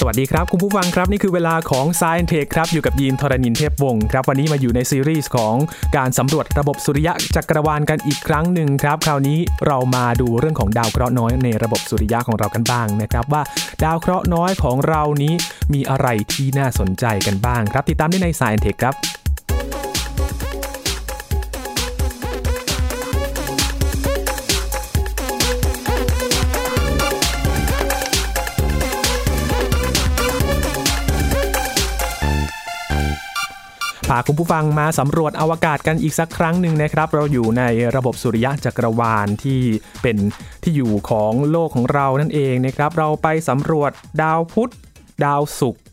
สวัสดีครับ คุณผู้ฟังครับ นี่คือเวลาของ s ซ i e n Tech ครับ อยู่กับยีนทรณินเทพวงศ์ครับ วันนี้มาอยู่ในซีรีส์ของการสำรวจระบบสุริยะจักรวาลกันอีกครั้งหนึ่งครับ คราวนี้เรามาดูเรื่องของดาวเคราะห์น้อยในระบบสุริยะของเรากันบ้างนะครับ ว่าดาวเคราะห์น้อยของเรานี้มีอะไรที่น่าสนใจกันบ้างครับ ติดตามได้ใน s ซ i e n Tech ครับ พาคุณผู้ฟังมาสำรวจอวกาศกันอีกสักครั้งหนึ่งนะครับ เราอยู่ในระบบสุริยะจักรวาลที่เป็นที่อยู่ของโลกของเรานั่นเองนะครับ เราไปสำรวจดาวพุธ ดาวศุกร์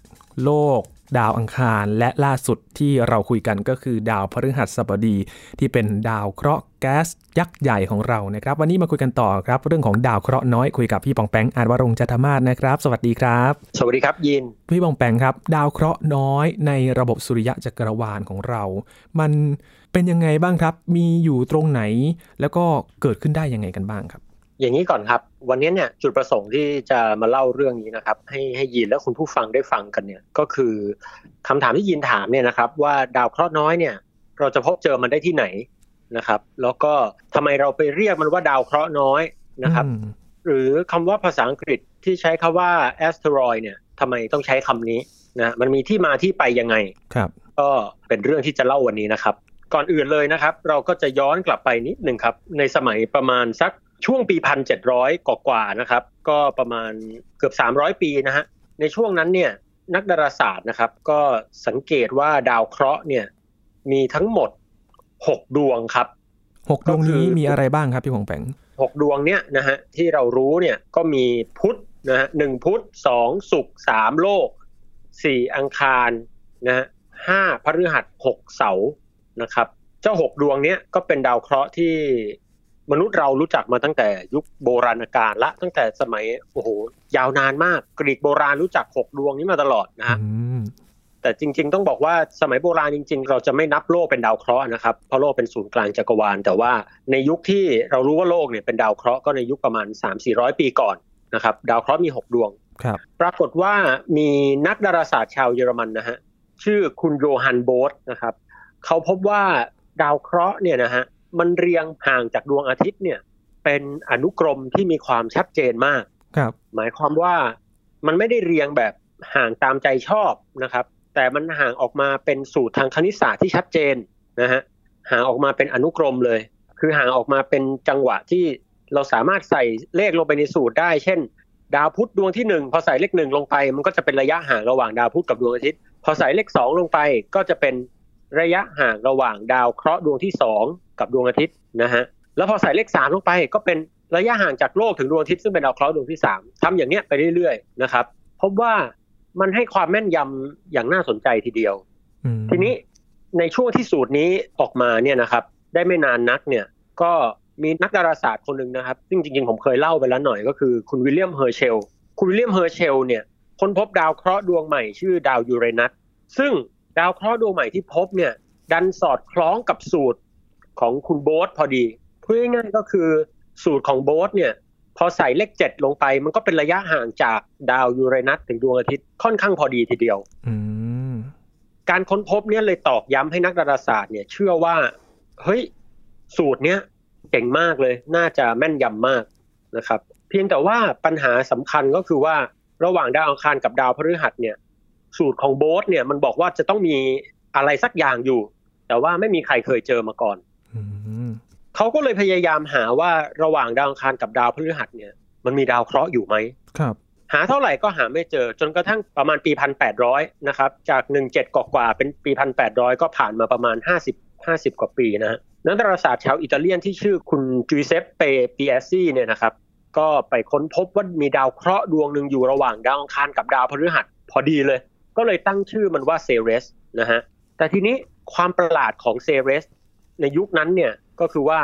โลก ดาวอังคาร และล่าสุดที่เราคุยกันก็คือดาวพฤหัสบดีที่เป็นดาวเคราะห์ ก๊สยักษ์ใหญ่ของเรานะครับ วันนี้มาคุยกันต่อครับ เรื่องของดาวเคราะห์น้อยคุยกับพี่ปองแปงอาจวรงค์จัตมาศนะครับ สวัสดีครับ สวัสดีครับยิน พี่บองแปงครับ ดาวเคราะห์น้อยในระบบสุริยะจักรวาลของเรา มันเป็นยังไงบ้างครับ มีอยู่ตรงไหน แล้วก็เกิดขึ้นได้ยังไงกันบ้างครับ อย่างนี้ก่อนครับ วันนี้เนี่ยจุดประสงค์ที่จะมาเล่าเรื่องนี้นะครับ ให้ให้ยินและคุณผู้ฟังได้ฟังกันเนี่ยก็คือคำถามที่ยินถามเนี่ยนะครับว่าดาวเคราะห์น้อยเนี่ยเราจะพบเจอมันได้ที่ไหน นะครับ แล้วก็ทำไมเราไปเรียกมันว่าดาวเคราะห์น้อยนะครับอืมหรือคำว่าภาษาอังกฤษที่ใช้คำว่า asteroid เนี่ยทำไมต้องใช้คำนี้นะมันมีที่มาที่ไปยังไงครับ ก็เป็นเรื่องที่จะเล่าวันนี้นะครับ ก่อนอื่นเลยนะครับ เราก็จะย้อนกลับไปนิดหนึ่งครับ ในสมัยประมาณสักช่วงปีพันเจ็ดร้อยกว่าๆนะครับ ก็ประมาณเกือบ300ปีนะฮะในช่วงนั้นเนี่ยนักดาราศาสตร์นะครับ ก็สังเกตว่าดาวเคราะห์เนี่ยมีทั้งหมด 6ดวงครับหกดวงนี้ก็คือมีอะไรบ้างครับพี่บองแปงหกดวงเนี้ยนะฮะที่เรารู้เนี่ยก็มีพุธนะฮะหนึ่งพุธสองศุกร์สามโลกสี่อังคารนะฮะห้าพฤหัสหกเสาร์นะครับ เจ้าหกดวงเนี้ยก็เป็นดาวเคราะห์ที่มนุษย์เรารู้จักมาตั้งแต่ยุคโบราณกาลละตั้งแต่สมัยโอ้โหยาวนานมาก กรีกโบราณรู้จักหกดวงนี้มาตลอดนะฮะอืม แต่จริง ๆ ต้องบอกว่าสมัยโบราณจริง ๆ เราจะไม่นับโลกเป็นดาวเคราะห์นะครับเพราะโลกเป็นศูนย์กลางจักรวาล แต่ว่าในยุคที่เรารู้ว่าโลกเนี่ยเป็นดาวเคราะห์ก็ในยุคประมาณ 3-400 ปีก่อนนะครับดาวเคราะห์มี 6 ดวงครับปรากฏว่ามีนักดาราศาสตร์ชาวเยอรมันนะฮะชื่อคุณโยฮันโบสนะครับเขาพบว่าดาวเคราะห์เนี่ยนะฮะมันเรียงห่างจากดวงอาทิตย์เนี่ยเป็นอนุกรมที่มีความชัดเจนมากครับ หมายความว่ามันไม่ได้เรียงแบบห่างตามใจชอบนะครับ แต่มันห่างออกมาเป็นสูตรทางคณิตศาสตร์ที่ชัดเจนนะฮะห่างออกมาเป็นอนุกรมเลย คือห่างออกมาเป็นจังหวะที่เราสามารถใส่เลขลงไปในสูตรได้ เช่น ดาวพุธดวงที่หนึ่งพอใส่เลขหนึ่งลงไป มันก็จะเป็นระยะห่างระหว่างดาวพุธกับดวงอาทิตย์ พอใส่เลขสองลงไป ก็จะเป็นระยะห่างระหว่างดาวเคราะห์ดวงที่สองกับดวงอาทิตย์นะฮะแล้วพอใส่เลขสามลงไป ก็เป็นระยะห่างจากโลกถึงดวงอาทิตย์ซึ่งเป็นดาวเคราะห์ดวงที่สามทำอย่างเนี้ยไปเรื่อยๆนะครับพบว่า มันให้ความแม่นยำอย่างน่าสนใจทีเดียวอืมทีนี้ในช่วงที่สูตรนี้ออกมาเนี่ยนะครับ ได้ไม่นานนักเนี่ย ก็มีนักดาราศาสตร์คนหนึ่งนะครับ ซึ่งจริงๆ ผมเคยเล่าไปแล้วหน่อยก็คือคุณวิลเลียมเฮอร์เชล คุณวิลเลียมเฮอร์เชลเนี่ยค้นพบดาวเคราะห์ดวงใหม่ชื่อดาวยูเรนัส ซึ่งดาวเคราะห์ดวงใหม่ที่พบเนี่ย ดันสอดคล้องกับสูตรของคุณโบ๊ทพอดีพูดง่ายๆก็คือสูตรของโบ๊ทเนี่ย พอใส่เลขเจ็ดลงไปมันก็เป็นระยะห่างจากดาวยูเรนัสถึงดวงอาทิตย์ค่อนข้างพอดีทีเดียวอืมการค้นพบเนี่ยเลยตอกย้ำให้นักดาราศาสตร์เนี่ยเชื่อว่า เฮ้ย สูตรเนี้ยเก่งมากเลย น่าจะแม่นยำมากนะครับ เพียงแต่ว่าปัญหาสำคัญก็คือว่าระหว่างดาวอังคารกับดาวพฤหัสเนี่ย สูตรของโบ๊ทเนี่ยมันบอกว่าจะต้องมีอะไรสักอย่างอยู่ แต่ว่าไม่มีใครเคยเจอมาก่อนอืม เขาก็เลยพยายามหาว่าระหว่างดาวอังคารกับดาวพฤหัสเนี่ย มันมีดาวเคราะห์อยู่ไหมครับ หาเท่าไหร่ก็หาไม่เจอจนกระทั่งประมาณปีพันแปดร้อยนะครับ จากหนึ่งเจ็ดกว่าๆเป็นปีพันแปดร้อยก็ผ่านมาประมาณห้าสิบห้าสิบกว่าปีนะฮะนักดาราศาสตร์ชาวอิตาเลียนที่ชื่อคุณจูเซปเปปิเอสซี่เนี่ยนะครับ ก็ไปค้นพบว่ามีดาวเคราะห์ดวงหนึ่งอยู่ระหว่างดาวอังคารกับดาวพฤหัสพอดีเลย ก็เลยตั้งชื่อมันว่าเซเรสนะฮะแต่ทีนี้ความประหลาดของเซเรสในยุคนั้นเนี่ย ก็คือว่า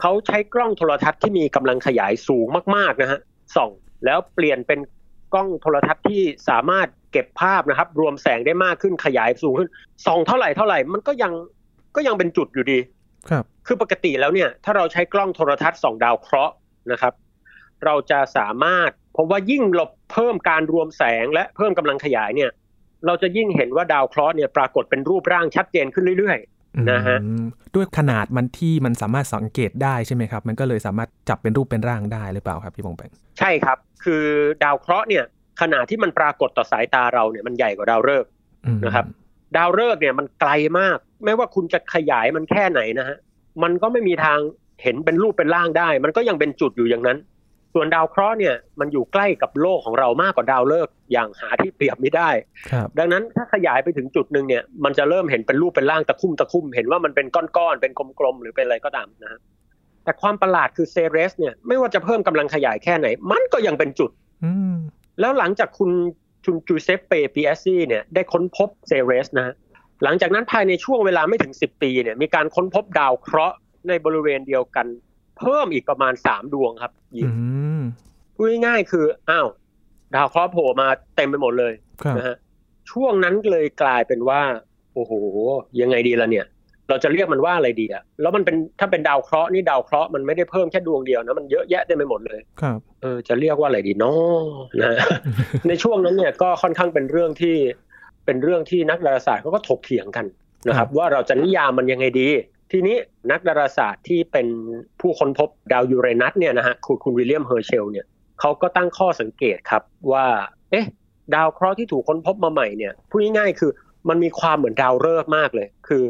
เขาใช้กล้องโทรทรรศน์ที่มีกำลังขยายสูงมาก ๆนะฮะส่อง แล้วเปลี่ยนเป็นกล้องโทรทรรศน์ที่สามารถเก็บภาพนะครับ รวมแสงได้มากขึ้นขยายสูงขึ้นส่องเท่าไหร่เท่าไหร่มันก็ยังก็ยังเป็นจุดอยู่ดี ครับ คือปกติแล้วเนี่ย ถ้าเราใช้กล้องโทรทัศน์ส่องดาวเคราะห์นะครับ เราจะสามารถพบว่ายิ่งเราเพิ่มการรวมแสงและเพิ่มกำลังขยายเนี่ย เราจะยิ่งเห็นว่าดาวเคราะห์เนี่ยปรากฏเป็นรูปร่างชัดเจนขึ้นเรื่อย นะฮะอืมด้วยขนาดมันที่มันสามารถสังเกตได้ใช่ไหมครับ มันก็เลยสามารถจับเป็นรูปเป็นร่างได้หรือเปล่าครับพี่ปองแปงๆใช่ครับ คือดาวเคราะห์เนี่ยขนาดที่มันปรากฏต่อสายตาเราเนี่ยมันใหญ่กว่าดาวฤกษ์อืมนะครับ ดาวฤกษ์เนี่ยมันไกลมาก ไม่ว่าคุณจะขยายมันแค่ไหนนะฮะมันก็ไม่มีทางเห็นเป็นรูปเป็นร่างได้ มันก็ยังเป็นจุดอยู่อย่างนั้น ส่วนดาวเคราะห์เนี่ยมันอยู่ใกล้กับโลกของเรามากกว่าดาวฤกษ์อย่างหาที่เปรียบไม่ได้ครับดังนั้นถ้าขยายไปถึงจุดหนึ่งเนี่ยมันจะเริ่มเห็นเป็นรูปเป็นร่างตะคุ่มตะคุ่มเห็นว่ามันเป็นก้อนๆเป็นกลมๆหรือเป็นอะไรก็ตามนะฮะแต่ความประหลาดคือเซเรสเนี่ยไม่ว่าจะเพิ่มกำลังขยายแค่ไหน มันก็ยังเป็นจุดอืมแล้วหลังจากคุณจุนจูเซปเปปีเอสซีเนี่ยได้ค้นพบเซเรสนะฮะหลังจากนั้นภายในช่วงเวลาไม่ถึง 10 ปีเนี่ยมีการค้นพบดาวเคราะห์ในบริเวณเดียวกัน เพิ่มอีกประมาณ3ดวงครับยิอืงมพูดง่ายๆคืออ้าวดาวเคราะห์โผล่มาเต็มไปหมดเลยครับนะฮะช่วงนั้นเลยกลายเป็นว่า โอ้โห ยังไงดีล่ะเนี่ย เราจะเรียกมันว่าอะไรดีอะแล้วมันเป็นถ้าเป็นดาวเคราะห์นี่ดาวเคราะห์มันไม่ได้เพิ่มแค่ดวงเดียวนะมันเยอะแยะเต็มไปหมดเลยครับเออจะเรียกว่าอะไรดีเนาะะนะในช่วงนั้นเนี่ยก็ค่อนข้างเป็นเรื่องที่เป็นเรื่องที่นักดาราศาสตร์เขาก็ถกเถียงกันนะครับ ว่าเราจะนิยามมันยังไงดี ทีนี้นักดาราศาสตร์ที่เป็นผู้ค้นพบดาวยูเรนัสเนี่ยนะฮะคุณคุณวิลเลียมเฮอร์เชลเนี่ยเขาก็ตั้งข้อสังเกตครับว่า เอ๊ะ ดาวเคราะห์ที่ถูกค้นพบมาใหม่เนี่ยพูดง่ายๆคือมันมีความเหมือนดาวฤกษ์มากเลย คือ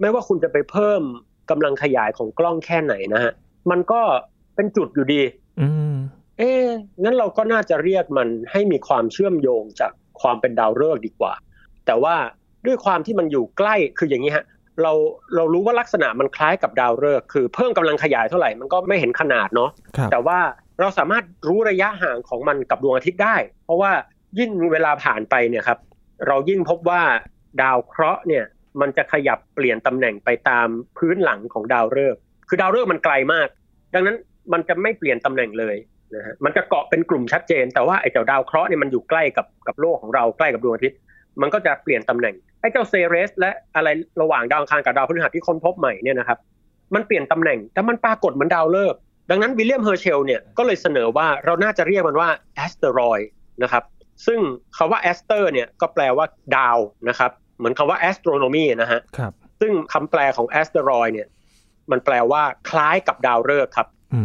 ไม่ว่าคุณจะไปเพิ่มกำลังขยายของกล้องแค่ไหนนะฮะมันก็เป็นจุดอยู่ดี อืมเอ๊ะงั้นเราก็น่าจะเรียกมันให้มีความเชื่อมโยงจากความเป็นดาวฤกษ์ดีกว่า แต่ว่าด้วยความที่มันอยู่ใกล้คืออย่างนี้ฮะ เราเรารู้ว่าลักษณะมันคล้ายกับดาวฤกษ์คือเพิ่มกำลังขยายเท่าไหร่มันก็ไม่เห็นขนาดเนาะครับแต่ว่าเราสามารถรู้ระยะห่างของมันกับดวงอาทิตย์ได้ เพราะว่ายิ่งเวลาผ่านไปเนี่ยครับ เรายิ่งพบว่าดาวเคราะห์เนี่ยมันจะขยับเปลี่ยนตำแหน่งไปตามพื้นหลังของดาวฤกษ์คือดาวฤกษ์มันไกลมาก ดังนั้นมันจะไม่เปลี่ยนตำแหน่งเลยนะฮะมันจะเกาะเป็นกลุ่มชัดเจน แต่ว่าไอ้เจ้าดาวเคราะห์เนี่ยมันอยู่ใกล้กับกับโลกของเราใกล้กับดวงอาทิตย์ มันก็จะเปลี่ยนตำแหน่ง ไอ้เจ้าเซเรส และอะไรระหว่างดาวอังคารกับดาวพฤหัสที่ค้นพบใหม่เนี่ยนะครับมันเปลี่ยนตำแหน่งแต่มันปรากฏเหมือนดาวฤกษ์ดังนั้นวิลเลียมเฮอร์เชลเนี่ยก็เลยเสนอว่าเราน่าจะเรียกมันว่า asteroid นะครับซึ่งคำว่า aster เนี่ยก็แปลว่าดาวนะครับเหมือนคำว่า astronomy นะฮะครับซึ่งคำแปลของ asteroid เนี่ยมันแปลว่าคล้ายกับดาวฤกษ์ครับอื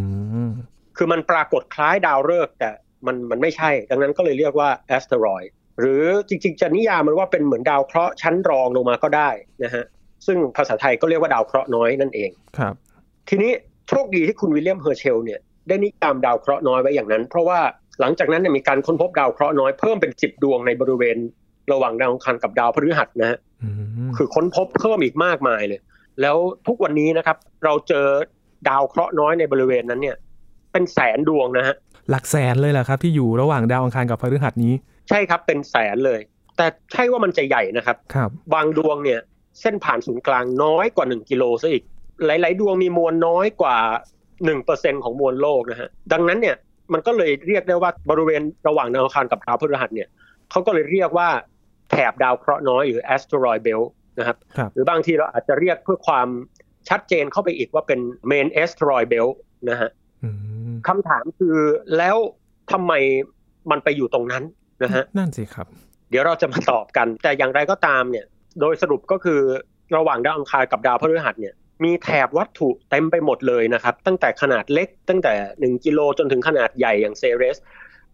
มคือมันปรากฏคล้ายดาวฤกษ์แต่มันมันไม่ใช่ ดังนั้นก็เลยเรียกว่า asteroid หรือจริงๆจะนิยามมันว่าเป็นเหมือนดาวเคราะห์ชั้นรองลงมาก็ได้นะฮะซึ่งภาษาไทยก็เรียกว่าดาวเคราะห์น้อยนั่นเองครับ ทีนี้โชคดีที่คุณวิลเลียมเฮอร์เชลเนี่ยได้นิยามดาวเคราะห์น้อยไว้อย่างนั้น เพราะว่าหลังจากนั้นเนี่ยมีการค้นพบดาวเคราะห์น้อยเพิ่มเป็นสิบดวงในบริเวณระหว่างดาวอังคารกับดาวพฤหัสนะฮะอืมคือค้นพบเพิ่มอีกมากมายเลย แล้วทุกวันนี้นะครับ เราเจอดาวเคราะห์น้อยในบริเวณนั้นเนี่ย เป็นแสนดวงนะฮะ หลักแสนเลยเหรอครับ ที่อยู่ระหว่างดาวอังคารกับพฤหัสนี้ ใช่ครับเป็นแสนเลย แต่ใช่ว่ามันจะใหญ่นะครับครับ บางดวงเนี่ยเส้นผ่านศูนย์กลางน้อยกว่า 1กิโลซะอีก หลาย ๆ ดวงมีมวลน้อยกว่า 1%ของมวลโลกนะฮะดังนั้นเนี่ยมันก็เลยเรียกได้ว่าบริเวณระหว่างดาวอังคารกับดาวพฤหัสเนี่ยเขาก็เลยเรียกว่าแถบดาวเคราะห์น้อยหรือ asteroid belt นะครับครับหรือบางทีเราอาจจะเรียกเพื่อความชัดเจนเข้าไปอีกว่าเป็น main asteroid belt นะฮะอืม คำถามคือแล้วทำไมมันไปอยู่ตรงนั้นนะฮะนั่นสิครับ เดี๋ยวเราจะมาตอบกัน แต่อย่างไรก็ตามเนี่ย โดยสรุปก็คือระหว่างดาวอังคารกับดาวพฤหัสเนี่ยมีแถบวัตถุเต็มไปหมดเลยนะครับ ตั้งแต่ขนาดเล็กตั้งแต่ 1 กิโลจนถึงขนาดใหญ่อย่างเซเรส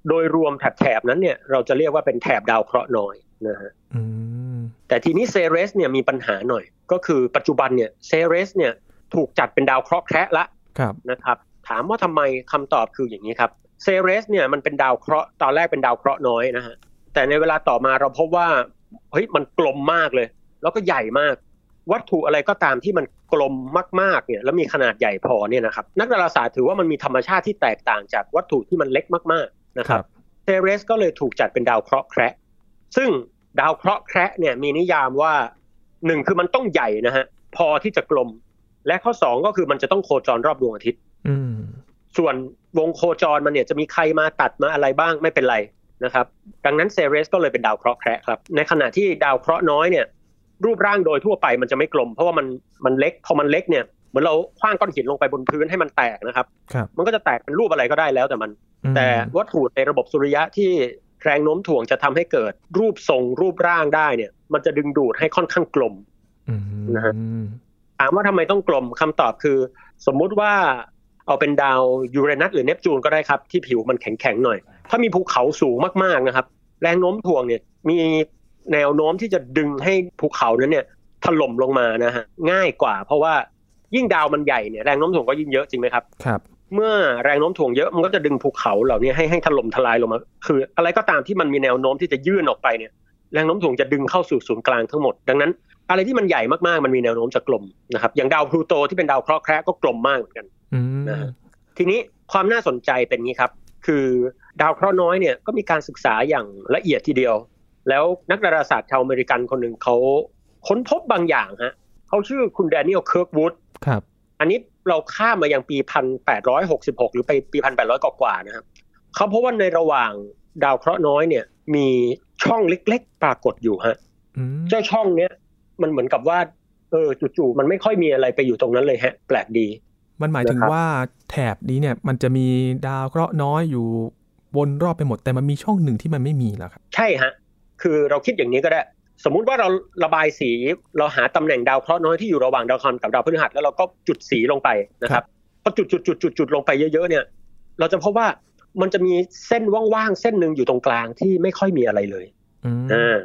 โดยรวมแถบๆนั้นเนี่ยเราจะเรียกว่าเป็นแถบดาวเคราะห์น้อยนะฮะอืมแต่ทีนี้เซเรสเนี่ยมีปัญหาหน่อย ก็คือปัจจุบันเนี่ยเซเรสเนี่ยถูกจัดเป็นดาวเคราะห์แคระละครับนะครับ ถามว่าทำไมคำตอบคืออย่างนี้ครับเซเรสเนี่ยมันเป็นดาวเคราะห์ตอนแรกเป็นดาวเคราะห์น้อยนะฮะแต่ในเวลาต่อมาเราพบว่าเฮ้ยมันกลมมากเลย แล้วก็ใหญ่มาก วัตถุอะไรก็ตามที่มันกลมมากๆเนี่ยแล้วมีขนาดใหญ่พอเนี่ยนะครับนักดาราศาสตร์ถือว่ามันมีธรรมชาติที่แตกต่างจากวัตถุที่มันเล็กมากๆนะคครัรับบเซเรสก็เลยถูกจัดเป็นดาวเคราะห์แคระซึ่งดาวเคราะห์แคระเนี่ยมีนิยามว่าหนึ่งคือมันต้องใหญ่นะฮะพอที่จะกลม และข้อสองก็คือมันจะต้องโคจรรอบดวงอาทิตย์อืม ส่วนวงโคจรมันเนี่ยจะมีใครมาตัดมาอะไรบ้างไม่เป็นไรนะครับ ดังนั้นเซเรสก็เลยเป็นดาวเคราะห์แคระครับ ในขณะที่ดาวเคราะห์น้อยเนี่ย รูปร่างโดยทั่วไปมันจะไม่กลม เพราะว่ามันมันเล็กพอมันเล็กเนี่ยเหมือนเราคว้างก้อนหินลงไปบนพื้นให้มันแตกนะครับครับมันก็จะแตกเป็นรูปอะไรก็ได้แล้วแต่มัน แต่วัตถุในระบบสุริยะที่แรงโน้มถ่วงจะทำให้เกิดรูปทรงรูปร่างได้เนี่ย มันจะดึงดูดให้ค่อนข้างกลมอืมนะฮะถามว่าทำไมต้องกลมคำตอบคือ สมมุติว่า เอาเป็นดาวยูเรนัสหรือเนปจูนก็ได้ครับ ที่ผิวมันแข็งๆหน่อย ถ้ามีภูเขาสูงมากๆนะครับ แรงโน้มถ่วงเนี่ยมีแนวโน้มที่จะดึงให้ภูเขานั้นเนี่ยถล่มลงมานะฮะง่ายกว่า เพราะว่ายิ่งดาวมันใหญ่เนี่ยแรงโน้มถ่วงก็ยิ่งเยอะจริงไหมครับครับเมื่อแรงโน้มถ่วงเยอะมันก็จะดึงภูเขาเหล่านี้ให้ให้ถล่มทลายลงมา คือ อะไรก็ตามที่มันมีแนวโน้มที่จะยื่นออกไปเนี่ยแรงโน้มถ่วงจะดึงเข้าสู่ศูนย์กลางทั้งหมด ดังนั้น อะไรที่มันใหญ่มากๆมันมีแนวโน้มจะกลมนะครับอย่างดาวพลูโตที่เป็นดาวเคราะห์แคระก็กลมมากเหมือนกันอืมนะฮะ ทีนี้ความน่าสนใจเป็นงี้ครับ คือดาวเคราะห์น้อยเนี่ยก็มีการศึกษาอย่างละเอียดทีเดียว แล้วนักดาราศาสตร์ชาวอเมริกันคนหนึ่งเขาค้นพบบางอย่างฮะเขาชื่อคุณแดเนียลเคิร์กวูดครับอันนี้เราข้ามมายังปี 1866 หรือไปปี 1800 กว่าๆนะครับเขาพบว่าในระหว่างดาวเคราะห์น้อยเนี่ย มีช่องเล็กๆ ปรากฏอยู่ฮะอืมเจ้าช่องเนี้ยมันเหมือนกับว่า เออจู่ๆมันไม่ค่อยมีอะไรไปอยู่ตรงนั้นเลยฮะ แปลกดี มันหมายถึงนะครับว่าแถบนี้เนี่ยมันจะมีดาวเคราะห์น้อยอยู่วนรอบไปหมด แต่มันมีช่องหนึ่งที่มันไม่มีแล้วครับ ใช่ฮะ คือเราคิดอย่างนี้ก็ได้ สมมุติว่าเราระบายสีเราหาตำแหน่งดาวเคราะห์น้อยที่อยู่ระหว่างดาวอังคารกับดาวพฤหัสแล้วเราก็จุดสีลงไปนะครับพอจุดจุดจุดจุดจุดลงไปเยอะๆเนี่ย เราจะพบว่ามันจะมีเส้นว่างๆเส้นหนึ่งอยู่ตรงกลางที่ไม่ค่อยมีอะไรเลยอืมอ่า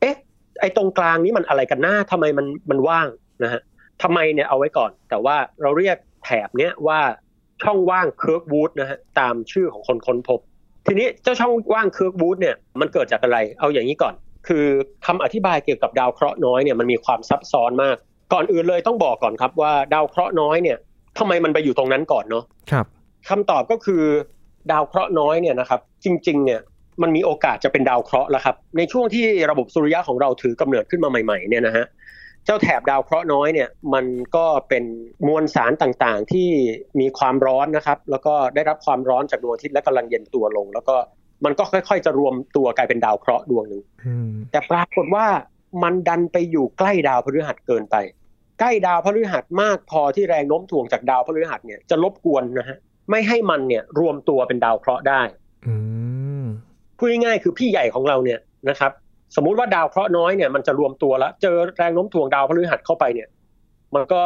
เอ๊ะ ไอ้ตรงกลางนี้มันอะไรกันน้าทำไมมันมันว่างนะฮะทำไมเนี่ยเอาไว้ก่อน แต่ว่าเราเรียก แถบเนี้ยว่าช่องว่างเคิร์กวูดนะฮะตามชื่อของคนค้นพบ ทีนี้เจ้าช่องว่างเคิร์กวูดเนี่ยมันเกิดจากอะไร เอาอย่างนี้ก่อน คือคำอธิบายเกี่ยวกับดาวเคราะห์น้อยเนี่ยมันมีความซับซ้อนมาก ก่อนอื่นเลยต้องบอกก่อนครับว่าดาวเคราะห์น้อยเนี่ยทำไมมันไปอยู่ตรงนั้นก่อนเนาะครับคำตอบก็คือดาวเคราะห์น้อยเนี่ยนะครับจริงๆเนี่ยมันมีโอกาสจะเป็นดาวเคราะห์แล้วครับในช่วงที่ระบบสุริยะของเราถือกำเนิดขึ้นมาใหม่ๆเนี่ยนะฮะ เจ้าแถบดาวเคราะห์น้อยเนี่ยมันก็เป็นมวลสารต่างๆ ที่มีความร้อนนะครับแล้วก็ได้รับความร้อนจากดวงอาทิตย์และกำลังเย็นตัวลง แล้วก็มันก็ค่อยๆ จะรวมตัวกลายเป็นดาวเคราะห์ดวงหนึ่งอืมแต่ปรากฏว่ามันดันไปอยู่ใกล้ดาวพฤหัสเกินไป ใกล้ดาวพฤหัสมากพอที่แรงโน้มถ่วงจากดาวพฤหัสเนี่ยจะรบกวนนะฮะไม่ให้มันเนี่ยรวมตัวเป็นดาวเคราะห์ได้อืมพูดง่ายๆคือพี่ใหญ่ของเราเนี่ยนะครับ สมมุติว่าดาวเคราะห์น้อยเนี่ยมันจะรวมตัวแล้วเจอแรงโน้มถ่วงดาวพฤหัสเข้าไปเนี่ย มันก็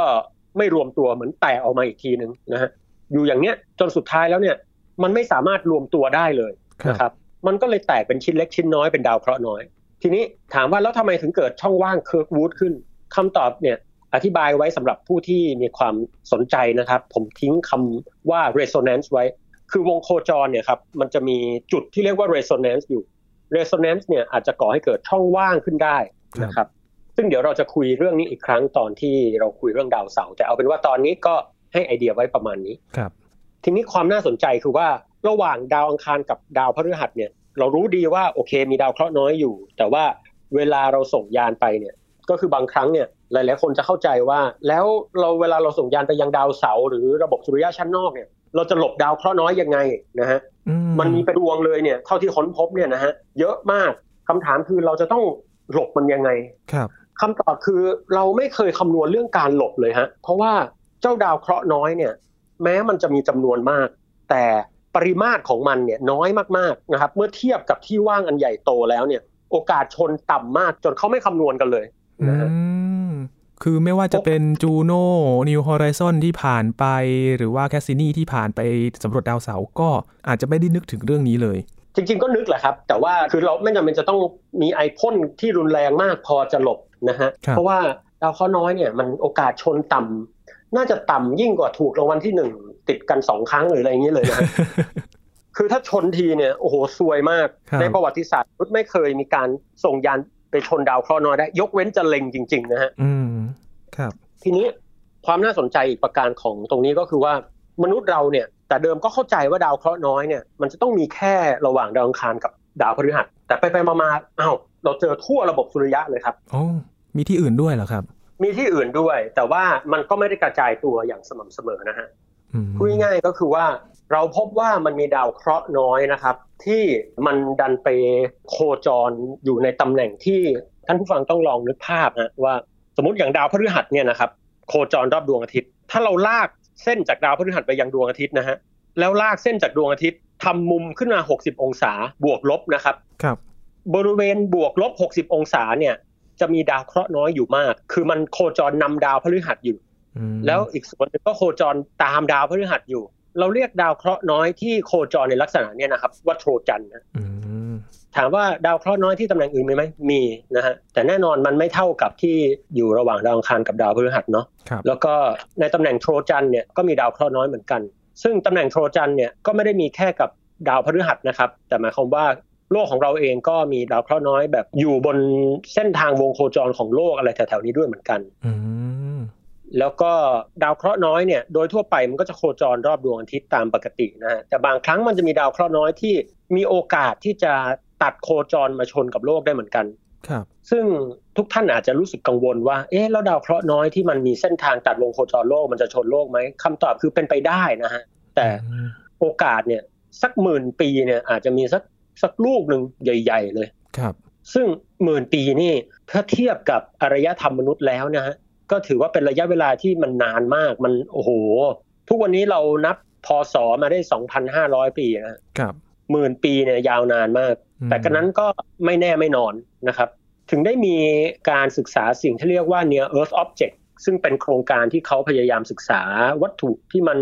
ไม่รวมตัวเหมือนแตกออกมาอีกทีหนึ่งนะฮะอยู่อย่างเนี้ยจนสุดท้ายแล้วเนี่ย มันไม่สามารถรวมตัวได้เลยครับนะครับ มันก็เลยแตกเป็นชิ้นเล็กชิ้นน้อยเป็นดาวเคราะห์น้อย ทีนี้ถามว่าแล้วทำไมถึงเกิดช่องว่างเคิร์กวูดขึ้นคำตอบเนี่ยอธิบายไว้สำหรับผู้ที่มีความสนใจนะครับ ผมทิ้งคำว่า resonance ไว้ คือวงโคจรเนี่ยครับมันจะมีจุดที่เรียกว่า resonance อยู่ resonance เนี่ยอาจจะก่อให้เกิดช่องว่างขึ้นได้นะครับ ซึ่งเดี๋ยวเราจะคุยเรื่องนี้อีกครั้งตอนที่เราคุยเรื่องดาวเสาร์แต่เอาเป็นว่าตอนนี้ก็ให้ไอเดียไว้ประมาณนี้ครับ ทีนี้ความน่าสนใจคือว่าระหว่างดาวอังคารกับดาวพฤหัสเนี่ย เรารู้ดีว่าโอเคมีดาวเคราะห์น้อยอยู่ แต่ว่าเวลาเราส่งยานไปเนี่ยก็คือบางครั้งเนี่ยหลาย ๆ คนจะเข้าใจว่า แล้วเราเวลาเราส่งยานไปยังดาวเสาร์หรือระบบสุริยะชั้นนอกเนี่ย เราจะหลบดาวเคราะห์น้อยยังไงนะฮะอืมันมีเป็นดวงเลยเนี่ยเท่าที่ค้นพบเนี่ยนะฮะเยอะมากคำถามคือเราจะต้องหลบมันยังไงครับคำตอบคือเราไม่เคยคำนวณเรื่องการหลบเลยฮะเพราะว่าเจ้าดาวเคราะห์น้อยเนี่ย แม้มันจะมีจำนวนมาก แต่ปริมาตรของมันเนี่ยน้อยมากๆนะครับ เมื่อเทียบกับที่ว่างอันใหญ่โตแล้วเนี่ย โอกาสชนต่ำมากจนเขาไม่คำนวณกันเลยอืมนะฮะ คือไม่ว่าจะเป็นจูโน่นิวฮอริซอนที่ผ่านไป หรือว่าแคสซินีที่ผ่านไปสำรวจดาวเสาร์ก็อาจจะไม่ได้นึกถึงเรื่องนี้เลย จริง ๆ ก็นึกแหละครับ แต่ว่าคือเราไม่จำเป็นจะต้องมีไอพ่นที่รุนแรงมากพอจะหลบนะฮะครับเพราะว่าดาวเคราะห์น้อยเนี่ยมันโอกาสชนต่ำน่าจะต่ำยิ่งกว่าถูกรางวัลที่หนึ่งติดกันสองครั้งหรืออะไรอย่างนี้เลยนะฮะคือถ้าชนทีเนี่ยโอ้โหซวยมากครับในประวัติศาสตร์มนุษย์ไม่เคยมีการส่งยานไปชนดาวเคราะห์น้อยได้ ยกเว้นจะเล็งจริง ๆ นะฮะอืม ครับ ทีนี้ความน่าสนใจอีกประการของตรงนี้ก็คือว่ามนุษย์เราเนี่ย แต่เดิมก็เข้าใจว่าดาวเคราะห์น้อยเนี่ยมันจะต้องมีแค่ระหว่างดาวอังคารกับดาวพฤหัส แต่ไปไปๆมาๆอ้าวเราเจอทั่วระบบสุริยะเลยครับอ๋อมีที่อื่นด้วยเหรอครับ มีที่อื่นด้วย แต่ว่ามันก็ไม่ได้กระจายตัวอย่างสม่ำเสมอนะฮะอืมพูดง่ายๆก็คือว่าเราพบว่ามันมีดาวเคราะห์น้อยนะครับ ที่มันดันไปโคจรอยู่ในตำแหน่งที่ท่านผู้ฟังต้องลองนึกภาพฮะว่า สมมติอย่างดาวพฤหัสเนี่ยนะครับโคจรรอบดวงอาทิตย์ ถ้าเราลากเส้นจากดาวพฤหัสไปยังดวงอาทิตย์นะฮะแล้วลากเส้นจากดวงอาทิตย์ทำมุมขึ้นมา 60 องศาบวกลบนะครับครับ บริเวณบวกลบ 60 องศาเนี่ยจะมีดาวเคราะห์น้อยอยู่มาก คือมันโคจรนำดาวพฤหัสอยู่อืมแล้วอีกส่วนหนึงก็โคจรตามดาวพฤหัสอยู่ เราเรียกดาวเคราะห์น้อยที่โคจรในลักษณะเนี้ยนะครับว่าโทรจันทร์นะอืม ถามว่าดาวเคราะห์น้อยที่ตำแหน่งอื่นมีไหมมีนะฮะแต่แน่นอนมันไม่เท่ากับที่อยู่ระหว่างดาวอังคารกับดาวพฤหัสเนาะครับแล้วก็ในตำแหน่งโทรจันทร์เนี่ยก็มีดาวเคราะห์น้อยเหมือนกัน ซึ่งตำแหน่งโทรจันทร์เนี่ยก็ไม่ได้มีแค่กับดาวพฤหัสนะครับ แต่หมายความว่าโลกของเราเองก็มีดาวเคราะห์น้อยแบบอยู่บนเส้นทางวงโคจรของโลกอะไรแถวๆนี้ด้วยเหมือนกันอืมแล้วก็ดาวเคราะห์น้อยเนี่ยโดยทั่วไปมันก็จะโคจรรอบดวงอาทิตย์ตามปกตินะฮะแต่บางครั้งมันจะมีดาวเคราะห์น้อยที่มีโอกาสที่จะ ตัดโคจรมาชนกับโลกได้เหมือนกันครับซึ่งทุกท่านอาจจะรู้สึกกังวลว่า เอ๊ะแล้วดาวเคราะห์น้อยที่มันมีเส้นทางตัดวงโคจรโลกมันจะชนโลกไหมคำตอบคือเป็นไปได้นะฮะ แต่อืมโอกาสเนี่ยสักหมื่นปีเนี่ยอาจจะมีสักสักลูกหนึ่งใหญ่ ๆ เลยครับ ซึ่งหมื่นปีนี่ถ้าเทียบกับอารยธรรมมนุษย์แล้วนะฮะก็ถือว่าเป็นระยะเวลาที่มันนานมากมันโอ้โห ทุกวันนี้เรานับพศมาได้ 2,500 ปีนะฮะครับหมื่นปีเนี่ยยาวนานมากอืม แต่กันนั้นก็ไม่แน่ไม่นอนนะครับ ถึงได้มีการศึกษาสิ่งที่เรียกว่า near earth object ซึ่งเป็นโครงการที่เขาพยายามศึกษาวัตถุที่มัน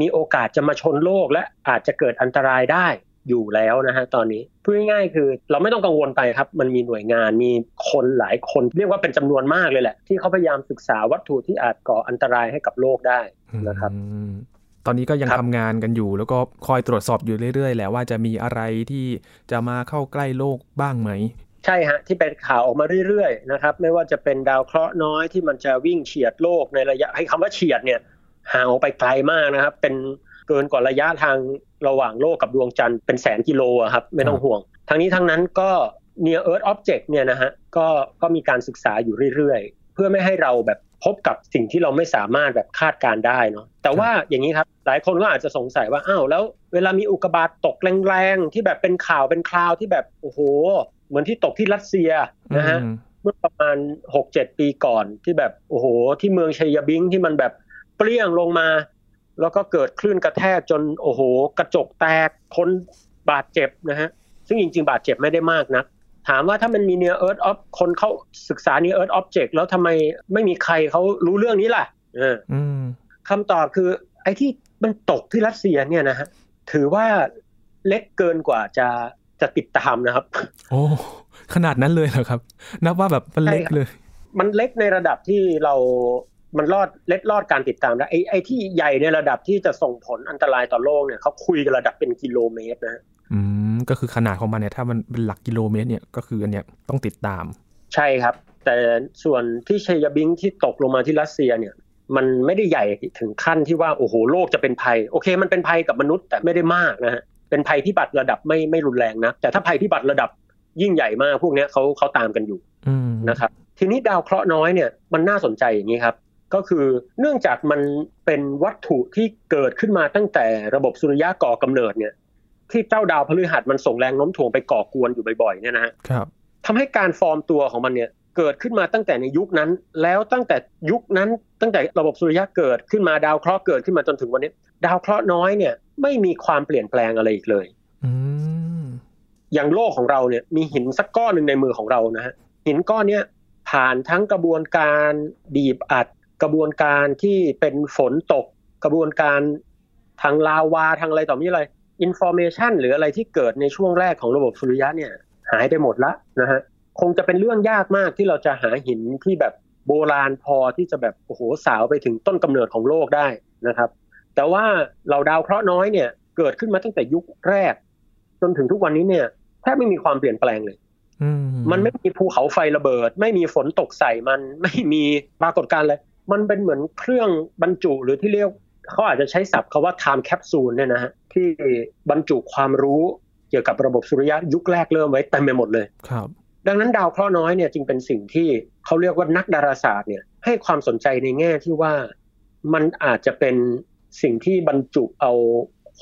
มีโอกาสจะมาชนโลกและอาจจะเกิดอันตรายได้อยู่แล้วนะฮะตอนนี้พูดง่ายๆคือเราไม่ต้องกังวลไปครับ มันมีหน่วยงานมีคนหลายคนเรียกว่าเป็นจำนวนมากเลยแหละ ที่เขาพยายามศึกษาวัตถุที่อาจก่ออันตรายให้กับโลกได้นะครับอืม ตอนนี้ก็ยังครับทำงานกันอยู่ แล้วก็คอยตรวจสอบอยู่เรื่อยๆแหละว่าจะมีอะไรที่จะมาเข้าใกล้โลกบ้างไหม ใช่ฮะที่เป็นข่าวออกมาเรื่อยๆนะครับ ไม่ว่าจะเป็นดาวเคราะห์น้อยที่มันจะวิ่งเฉียดโลกในระยะให้คำว่าเฉียดเนี่ยห่างออกไปไกลมากนะครับ เป็นเกินกว่าระยะทางระหว่างโลกกับดวงจันทร์เป็นแสนกิโลอะครับ ไม่ต้องห่วง ทั้งนี้ทั้งนั้นก็ near earth object เนี่ยนะฮะก็ก็มีการศึกษาอยู่เรื่อยๆ เพื่อไม่ให้เราแบบ พบกับสิ่งที่เราไม่สามารถแบบคาดการณ์ได้เนาะแต่ว่าอย่างนี้ครับหลายคนก็อาจจะสงสัยว่าอ้าวแล้ว เวลามีอุกกาบาตตกแรงๆที่แบบเป็นข่าวเป็นคราวที่แบบโอ้โห เหมือนที่ตกที่รัสเซียนะฮะอืมเมื่อประมาณหกเจ็ดปีก่อนที่แบบโอ้โห ที่เมืองชัยบิงที่มันแบบเปรี้ยงลงมา แล้วก็เกิดคลื่นกระแทกจนโอ้โห กระจกแตกคนบาดเจ็บนะฮะซึ่งจริงๆ บาดเจ็บไม่ได้มากนะ ถามว่าถ้ามันมี near earth of คนเขาศึกษา near earth object แล้วทำไมไม่มีใครเขารู้เรื่องนี้ล่ะเอออืมคำตอบคือ ไอ้ที่มันตกที่รัสเซียเนี่ยนะฮะถือว่าเล็กเกินกว่าจะจะติดตามนะครับ โอ้ขนาดนั้นเลยเหรอครับ นับว่าแบบมันเล็กใช่ครับเลย มันเล็กในระดับที่เรามันรอดเล็ดรอดการติดตามได้ไอ้ไอ้ที่ใหญ่ในระดับที่จะส่งผลอันตรายต่อโลกเนี่ยเขาคุยกันระดับเป็นกิโลเมตรนะฮะอืม ก็คือขนาดของมันเนี่ยถ้ามันเป็นหลักกิโลเมตรเนี่ยก็คืออันเนี้ยต้องติดตาม ใช่ครับ แต่ส่วนที่เชยาบิงที่ตกลงมาที่รัสเซียเนี่ยมันไม่ได้ใหญ่ถึงขั้นที่ว่าโอ้โหโลกจะเป็นภัย โอเค มันเป็นภัยกับมนุษย์แต่ไม่ได้มากนะฮะเป็นภัยพิบัติระดับไม่ไม่รุนแรงนะแต่ถ้าภัยพิบัติระดับยิ่งใหญ่มากพวกเนี้ยเขาเขาตามกันอยู่อืมนะครับทีนี้ดาวเคราะห์น้อยเนี่ยมันน่าสนใจอย่างนี้ครับ ก็คือเนื่องจากมันเป็นวัตถุที่เกิดขึ้นมาตั้งแต่ระบบสุริยะก่อกำเนิดเนี่ย ที่เจ้าดาวพฤหัสมันส่งแรงโน้มถ่วงไปก่อกวนอยู่บ่อยๆเนี่ยนะฮะครับทำให้การฟอร์มตัวของมันเนี่ยเกิดขึ้นมาตั้งแต่ในยุคนั้น แล้วตั้งแต่ยุคนั้นตั้งแต่ระบบสุริยะเกิดขึ้นมาดาวเคราะห์เกิดขึ้นมาจนถึงวันนี้ ดาวเคราะห์น้อยเนี่ยไม่มีความเปลี่ยนแปลงอะไรอีกเลยอืมอย่างโลกของเราเนี่ยมีหินสักก้อนหนึ่งในมือของเรานะฮะหินก้อนเนี้ยผ่านทั้งกระบวนการบีบอัดกระบวนการที่เป็นฝนตก กระบวนการทางลาวาทางอะไรต่อมีอะไร information หรืออะไรที่เกิดในช่วงแรกของระบบสุริยะเนี่ย หายไปหมดละนะฮะคงจะเป็นเรื่องยากมากที่เราจะหาหินที่แบบโบราณพอที่จะแบบโอ้โหสาวไปถึงต้นกำเนิดของโลกได้นะครับ แต่ว่าเราดาวเคราะห์น้อยเนี่ย เกิดขึ้นมาตั้งแต่ยุคแรก จนถึงทุกวันนี้เนี่ยแทบไม่มีความเปลี่ยนแปลงเลยอืมมันไม่มีภูเขาไฟระเบิด ไม่มีฝนตกใส่มันไม่มีปรากฏการณ์เลยมันเป็นเหมือนเครื่องบรรจุหรือที่เรียกเขาอาจจะใช้ศัพท์คาว่า time capsule เนี่ยนะฮะ ที่บรรจุความรู้เกี่ยวกับระบบสุริยะยุคแรกเริ่มไว้เต็มไปหมดเลยครับดังนั้นดาวเคราะห์น้อยเนี่ยจึงเป็นสิ่งที่เขาเรียกว่านักดาราศาสตร์เนี่ยให้ความสนใจในแง่ที่ว่ามันอาจจะเป็นสิ่งที่บรรจุเอา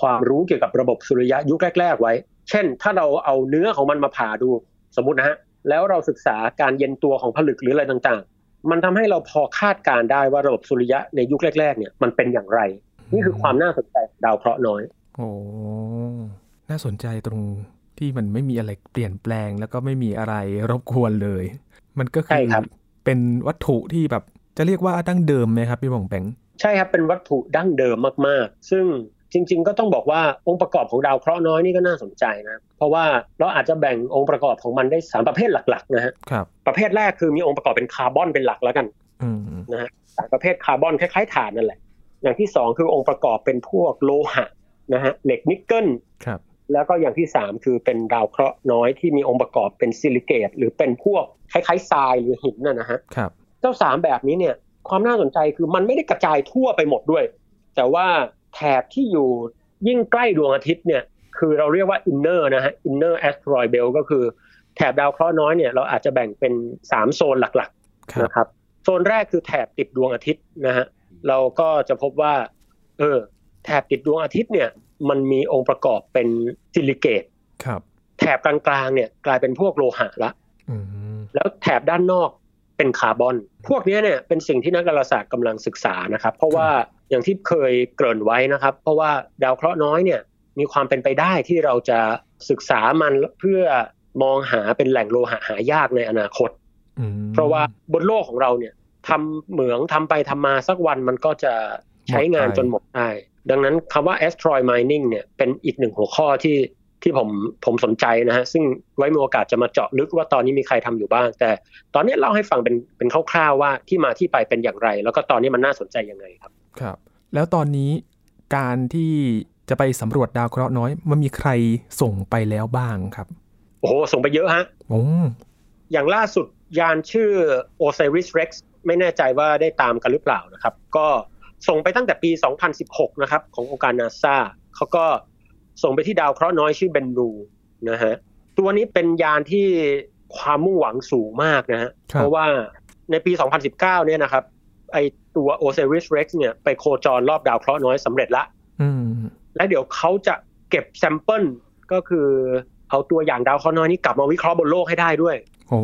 ความรู้เกี่ยวกับระบบสุริยะยุคแรก ๆ ไว้ เช่น ถ้าเราเอาเนื้อของมันมาผ่าดูสมมตินะฮะแล้วเราศึกษาการเย็นตัวของผลึกหรืออะไรต่างๆ มันทำให้เราพอคาดการณ์ได้ว่าระบบสุริยะในยุคแรกๆเนี่ยมันเป็นอย่างไร นี่คือความน่าสนใจดาวเคราะห์น้อย โอ้น่าสนใจตรงที่มันไม่มีอะไรเปลี่ยนแปลง แล้วก็ไม่มีอะไรรบกวนเลย มันก็คือเป็นวัตถุที่แบบจะเรียกว่าดั้งเดิมไหมครับพี่บองแปงใช่ครับเป็นวัตถุดั้งเดิมมากๆ ซึ่งจริง ๆ ก็ต้องบอกว่าองค์ประกอบของดาวเคราะห์น้อยนี่ก็น่าสนใจนะ เพราะว่าเราอาจจะแบ่งองค์ประกอบของมันได้สามประเภทหลักๆนะฮะครับประเภทแรกคือมีองค์ประกอบเป็นคาร์บอนเป็นหลักแล้วกันนะฮะประเภทคาร์บอนคล้ายๆถ่านนั่นแหละ อย่างที่สองคือองค์ประกอบเป็นพวกโลหะ นะฮะเหล็กนิกเกิลครับแล้วก็อย่างที่สามคือเป็นดาวเคราะห์น้อยที่มีองค์ประกอบเป็นซิลิเกต หรือเป็นพวกคล้ายๆทรายหรือหินน่ะนะฮะครับเจ้าสามแบบนี้เนี่ยความน่าสนใจคือมันไม่ได้กระจายทั่วไปหมดด้วย แต่ว่าแถบที่อยู่ยิ่งใกล้ดวงอาทิตย์เนี่ยคือเราเรียกว่า inner นะฮะ inner asteroid belt ก็คือแถบดาวเคราะห์น้อยเนี่ยเราอาจจะแบ่งเป็นสามโซนหลักๆนะครับโซนแรกคือแถบติดดวงอาทิตย์นะฮะเราก็จะพบว่าเออ แถบติดดวงอาทิตย์เนี่ยมันมีองค์ประกอบเป็นซิลิเกตครับ แถบกลางๆเนี่ยกลายเป็นพวกโลหะละแล้วแถบด้านนอกเป็นคาร์บอน พวกนี้เนี่ยเป็นสิ่งที่นักดาราศาสตร์กำลังศึกษานะครับ เพราะว่าอย่างที่เคยเกริ่นไว้นะครับ เพราะว่าดาวเคราะห์น้อยเนี่ยมีความเป็นไปได้ที่เราจะศึกษามันเพื่อมองหาเป็นแหล่งโลหะหายากในอนาคต เพราะว่าบนโลกของเราเนี่ยทำเหมืองทำไปทำมาสักวันมันก็จะใช้งานจนหมดได้ ดังนั้นคำว่า asteroid mining เนี่ยเป็นอีกหนึ่งหัวข้อที่ที่ผมผมสนใจนะฮะ ซึ่งไว้มีโอกาสจะมาเจาะลึกว่าตอนนี้มีใครทำอยู่บ้าง แต่ตอนนี้เล่าให้ฟังเป็นเป็นคร่าวๆว่าที่มาที่ไปเป็นอย่างไร แล้วก็ตอนนี้มันน่าสนใจยังไงครับ ครับ แล้วตอนนี้การที่จะไปสำรวจดาวเคราะห์น้อย มันมีใครส่งไปแล้วบ้างครับ โอ้โห ส่งไปเยอะฮะโอ้อย่างล่าสุดยานชื่อ Osiris Rex ไม่แน่ใจว่าได้ตามกันหรือเปล่านะครับ ก็ ส่งไปตั้งแต่ปี 2016 นะครับ ขององค์การนาซาเขาก็ส่งไปที่ดาวเคราะห์น้อยชื่อเบนนูนะฮะตัวนี้เป็นยานที่ความมุ่งหวังสูงมากนะฮะเพราะว่าในปี 2019 เนี่ยนะครับไอตัว Osiris Rex เนี่ยไปโคจรรอบดาวเคราะห์น้อยสำเร็จละและเดี๋ยวเขาจะเก็บ sample ก็คือเอาตัวอย่างดาวเคราะห์น้อยนี้กลับมาวิเคราะห์บนโลกให้ได้ด้วย โอ้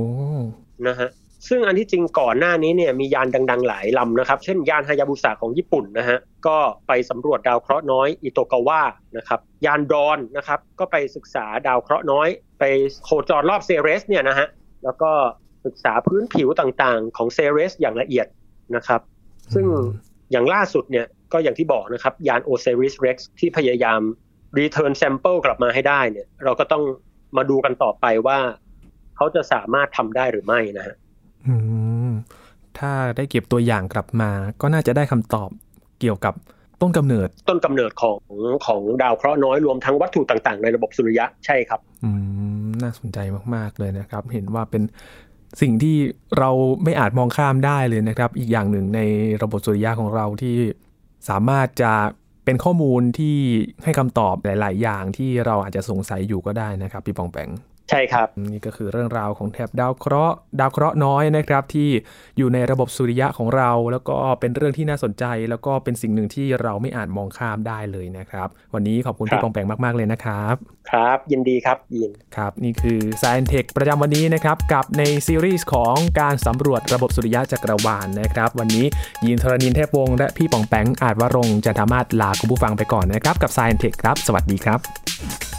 นะฮะ ซึ่งอันที่จริงก่อนหน้านี้เนี่ยมียานดัง ๆ หลายลำนะครับ เช่นยานฮายาบุสะของญี่ปุ่นนะฮะก็ไปสำรวจดาวเคราะห์น้อยอิโตกาวะนะครับยานดอว์นนะครับก็ไปศึกษาดาวเคราะห์น้อย ไปโคจรรอบเซเรสเนี่ยนะฮะแล้วก็ศึกษาพื้นผิวต่างๆ ของเซเรสอย่างละเอียดนะครับซึ่งอย่างล่าสุดเนี่ยก็อย่างที่บอกนะครับยานโอเซริสเร็กซ์ที่พยายาม return sample กลับมาให้ได้เนี่ยเราก็ต้องมาดูกันต่อไปว่า เขาจะสามารถทำได้หรือไม่นะฮะ ถ้าได้เก็บตัวอย่างกลับมา ก็น่าจะได้คำตอบเกี่ยวกับต้นกำเนิดต้นกำเนิดของของดาวเคราะห์น้อยรวมทั้งวัตถุต่างๆ ในระบบสุริยะใช่ครับอืมน่าสนใจมากๆเลยนะครับ เห็นว่าเป็นสิ่งที่เราไม่อาจมองข้ามได้เลยนะครับ อีกอย่างหนึ่งในระบบสุริยะของเราที่สามารถจะเป็นข้อมูลที่ให้คำตอบหลาย ๆ อย่างที่เราอาจจะสงสัยอยู่ก็ได้นะครับ พี่ปองแปง ใช่ครับ นี่ก็คือเรื่องราวของแถบดาวเคราะห์ดาวเคราะห์น้อยนะครับ ที่อยู่ในระบบสุริยะของเรา แล้วก็เป็นเรื่องที่น่าสนใจ แล้วก็เป็นสิ่งหนึ่งที่เราไม่อาจมองข้ามได้เลยนะครับ วันนี้ขอบคุณพี่ปองแปงมาก ๆ เลยนะครับ ครับ ยินดีครับยินครับ นี่คือ Science Tech ประจำวันนี้นะครับ กับในซีรีส์ของการสำรวจระบบสุริยะจักรวาลนนะครับ วันนี้ยินทรณินเทพวงศ์และพี่ปองแปงอาจวรงจันทมาศลาคุณผู้ฟังไปก่อนนะครับกับ Science Tech ครับ สวัสดีครับ